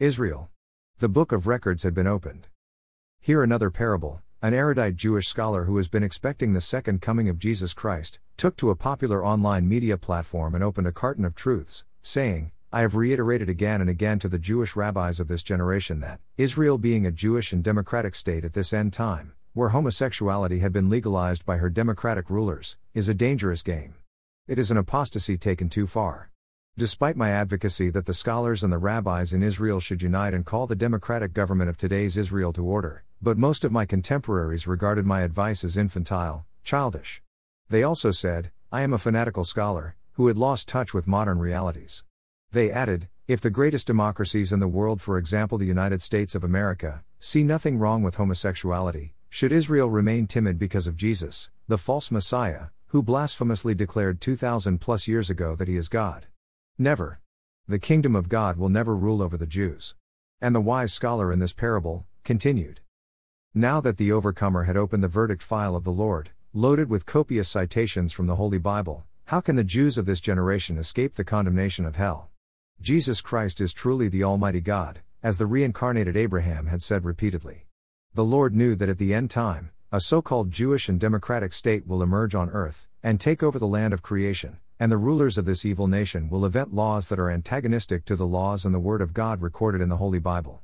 Israel. The book of records had been opened. Here another parable. An erudite Jewish scholar who has been expecting the second coming of Jesus Christ took to a popular online media platform and opened a carton of truths, saying, I have reiterated again and again to the Jewish rabbis of this generation that, Israel being a Jewish and democratic state at this end time, where homosexuality had been legalized by her democratic rulers, is a dangerous game. It is an apostasy taken too far. Despite my advocacy that the scholars and the rabbis in Israel should unite and call the democratic government of today's Israel to order, but most of my contemporaries regarded my advice as infantile, childish. They also said, I am a fanatical scholar, who had lost touch with modern realities. They added, if the greatest democracies in the world, for example the United States of America, see nothing wrong with homosexuality, should Israel remain timid because of Jesus, the false Messiah, who blasphemously declared 2,000 plus years ago that he is God? Never. The kingdom of God will never rule over the Jews. And the wise scholar in this parable continued. Now that the overcomer had opened the verdict file of the Lord, loaded with copious citations from the Holy Bible, how can the Jews of this generation escape the condemnation of hell? Jesus Christ is truly the Almighty God, as the reincarnated Abraham had said repeatedly. The Lord knew that at the end time, a so called Jewish and democratic state will emerge on earth, and take over the land of creation, and the rulers of this evil nation will invent laws that are antagonistic to the laws and the Word of God recorded in the Holy Bible.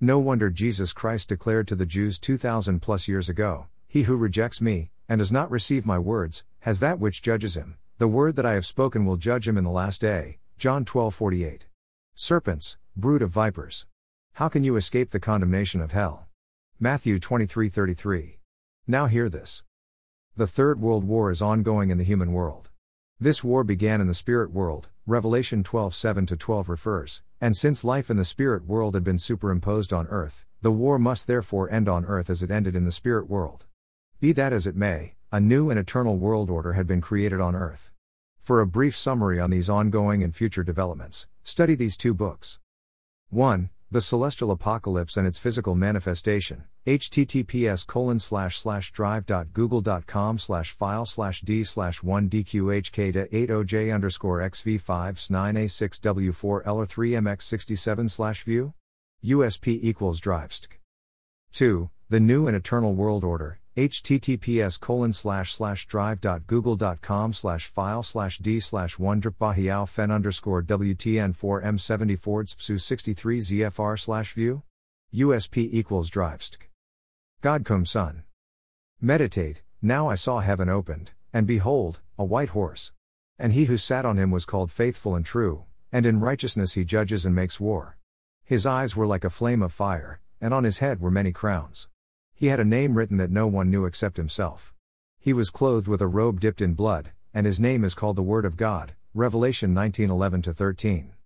No wonder Jesus Christ declared to the Jews 2,000 plus years ago He who rejects me, and does not receive my words, has that which judges him. The word that I have spoken will judge him in the last day. John 12 48. Serpents, brood of vipers. How can you escape the condemnation of hell? Matthew 23 33. Now hear this. The Third World War is ongoing in the human world. This war began in the spirit world, Revelation 12 7 12 refers, and since life in the spirit world had been superimposed on earth, the war must therefore end on earth as it ended in the spirit world. Be that as it may, a new and eternal world order had been created on earth. For a brief summary on these ongoing and future developments, study these two books. 1. The Celestial Apocalypse and its Physical Manifestation, https colon slash slash drive.google.com slash file slash d slash 1 dqhk to 80j underscore xv5 9a6w4 eller 3mx67 slash view? USP equals drivestk. 2. The New and Eternal World Order, https colon slash slash drive.google.com slash file slash d slash one drpahiao fen underscore wtn4 m70 ford spsu 63 zfr slash view usp equals drivestk god cum son meditate now i saw heaven opened and behold a white horse and he who sat on him was called faithful and true and in righteousness he judges and makes war his eyes were like a flame of fire and on his head were many crowns he had a name written that no one knew except himself. He was clothed with a robe dipped in blood, and his name is called the Word of God. Revelation 19:11 13.